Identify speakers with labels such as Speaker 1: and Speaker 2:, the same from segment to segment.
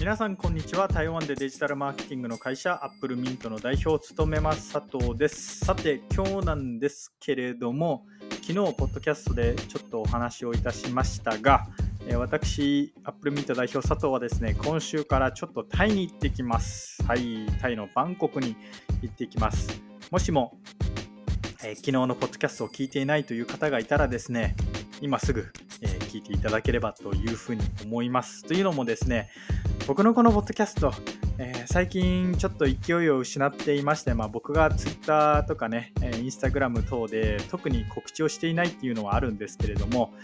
Speaker 1: 皆さんこんにちは。台湾でデジタルマーケティングの会社アップルミントの代表を務めます佐藤です。さて今日なんですけれども昨日ポッドキャストでちょっとお話をいたしましたが私アップルミント代表佐藤はですね今週からちょっとタイに行ってきます。はいタイのバンコクに行ってきます。もしも、えー、昨日のポッドキャストを聞いていないという方がいたらですね今すぐ、えー、聞いていただければというふうに思います。というのもですね僕のこのポッドキャスト、えー、最近ちょっと勢いを失っていまして、まあ、僕が Twitter とかね、Instagram 等で特に告知をしていないっていうのはあるんですけれども、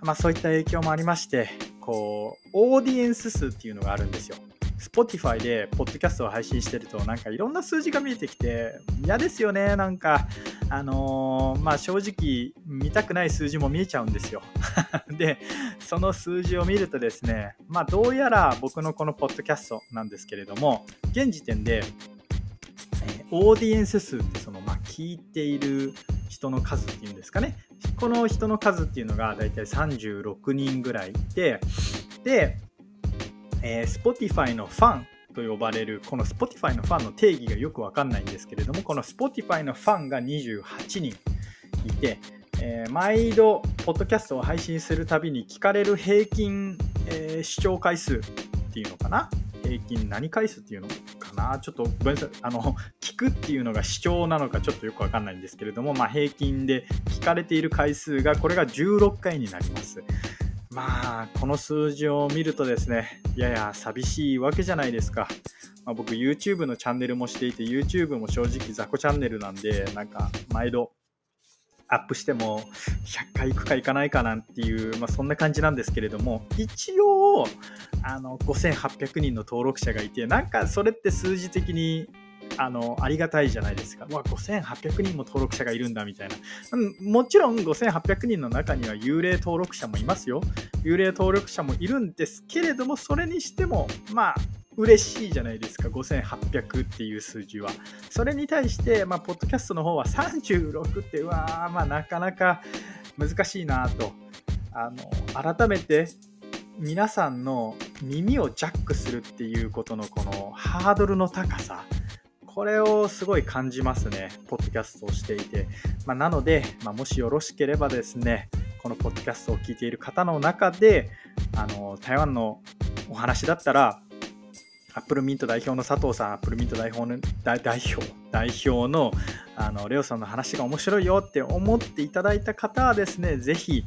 Speaker 1: まあ、そういった影響もありましてこうオーディエンス数っていうのがあるんですよ。Spotify でポッドキャストを配信してるとなんかいろんな数字が見えてきて嫌ですよねなんかあのー、まあ正直見たくない数字も見えちゃうんですよ。でその数字を見るとですねまあどうやら僕のこのポッドキャストなんですけれども現時点で、オーディエンス数ってそのまあ聞いている人の数っていうんですかね。この人の数っていうのがだいたい36人ぐらいででえー、Spotify のファンと呼ばれるこの Spotify のファンの定義がよくわかんないんですけれどもこの Spotify のファンが28人いて、えー、毎度ポッドキャストを配信するたびに聞かれる平均、えー、視聴回数っていうのかな？平均何回数っていうのかな？ちょっとごめんなさい。あの聞くっていうのが視聴なのかちょっとよくわかんないんですけれども、まあ、平均で聞かれている回数がこれが16回になります。まあ、この数字を見るとですね、やや寂しいわけじゃないですか。まあ、僕、YouTube のチャンネルもしていて、YouTube も正直雑魚チャンネルなんで、なんか、毎度、アップしても100回行くか行かないかなんていう、まあ、そんな感じなんですけれども、一応、あの、5800人の登録者がいて、なんかそれって数字的にあの、ありがたいじゃないですか。わ、5800人も登録者がいるんだみたいな。もちろん5800人の中には幽霊登録者もいますよ。幽霊登録者もいるんですけれども、それにしても、まあ、嬉しいじゃないですか、5800っていう数字は。それに対して、まあ、ポッドキャストの方は36って、うわー、まあ、なかなか難しいなと。あの、改めて、皆さんの耳をジャックするっていうことのこのハードルの高さこれをすごい感じますね、ポッドキャストをしていて。まあ、なので、まあ、もしよろしければですね、このポッドキャストを聞いている方の中で、あの台湾のお話だったら、アップルミント代表の佐藤さん、アップルミント代表の代表代表のあのレオさんの話が面白いよって思っていただいた方はですね、ぜひ、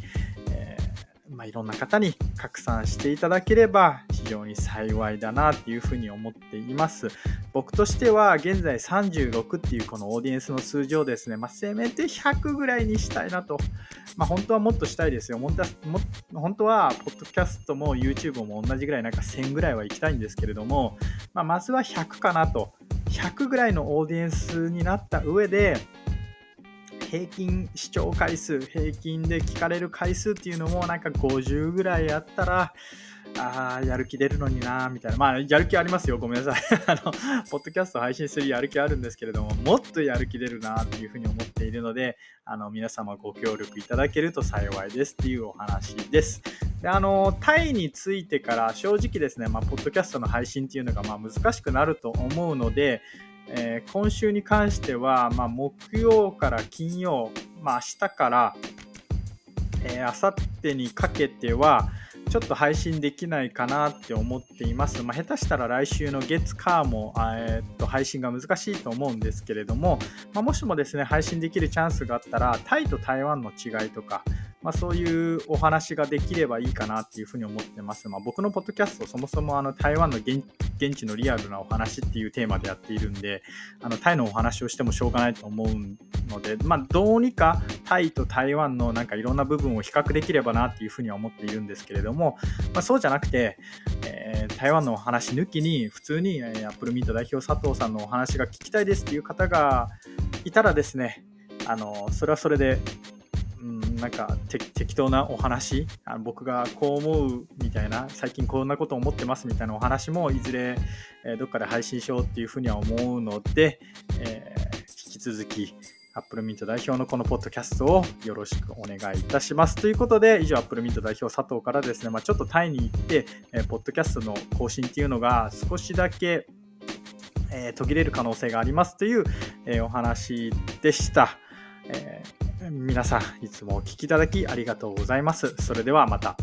Speaker 1: まあ、いろんな方に拡散していただければ非常に幸いだなっていうふうに思っています。僕としては現在36っていうこのオーディエンスの数字をですね、まあ、せめて100ぐらいにしたいなと。まあ、本当はもっとしたいですよ。本当は、本当はポッドキャストも YouTube も同じぐらいなんか1000ぐらいは行きたいんですけれども、まあ、まずは100かなと。100ぐらいのオーディエンスになった上で、平均視聴回数、平均で聞かれる回数っていうのもなんか50ぐらいあったら、ああ、やる気出るのになみたいな。まあ、やる気ありますよ。ごめんなさい。あの、ポッドキャスト配信するやる気あるんですけれども、もっとやる気出るなっていうふうに思っているので、あの、皆様ご協力いただけると幸いですっていうお話です。で、あの、タイについてから正直ですね、まあ、ポッドキャストの配信っていうのが、まあ、難しくなると思うので、えー、今週に関しては、まあ、木曜から金曜、まあ、明日から、えー、明後日にかけては、ちょっと配信できないかなって思っています。まあ、下手したら来週の月火も、えー、っと配信が難しいと思うんですけれども、まあ、もしもですね、配信できるチャンスがあったら、タイと台湾の違いとか、まあ、そういうお話ができればいいかなっていうふうに思ってます。ま、僕のポッドキャスト、そもそもあの台湾の現現地のリアルなお話っていうテーマでやっているんで、あのタイのお話をしてもしょうがないと思うので、まあ、どうにかタイと台湾のなんかいろんな部分を比較できればなっていうふうには思っているんですけれども、まあ、そうじゃなくて、えー、台湾のお話抜きに、普通に、えー、アップルミント代表佐藤さんのお話が聞きたいですっていう方がいたらですね、あのそれはそれで、なんか適当なお話あの僕がこう思うみたいな最近こんなこと思ってますみたいなお話もいずれ、えー、どっかで配信しようっていうふうには思うので、えー、引き続き、アップルミント代表のこのポッドキャストをよろしくお願いいたします。ということで、以上、アップルミント代表佐藤からですね、まあ、ちょっとタイに行って、えー、ポッドキャストの更新っていうのが少しだけ、えー、途切れる可能性がありますという、えー、お話でした。えー、皆さん、いつもお聴きいただきありがとうございます。それではまた。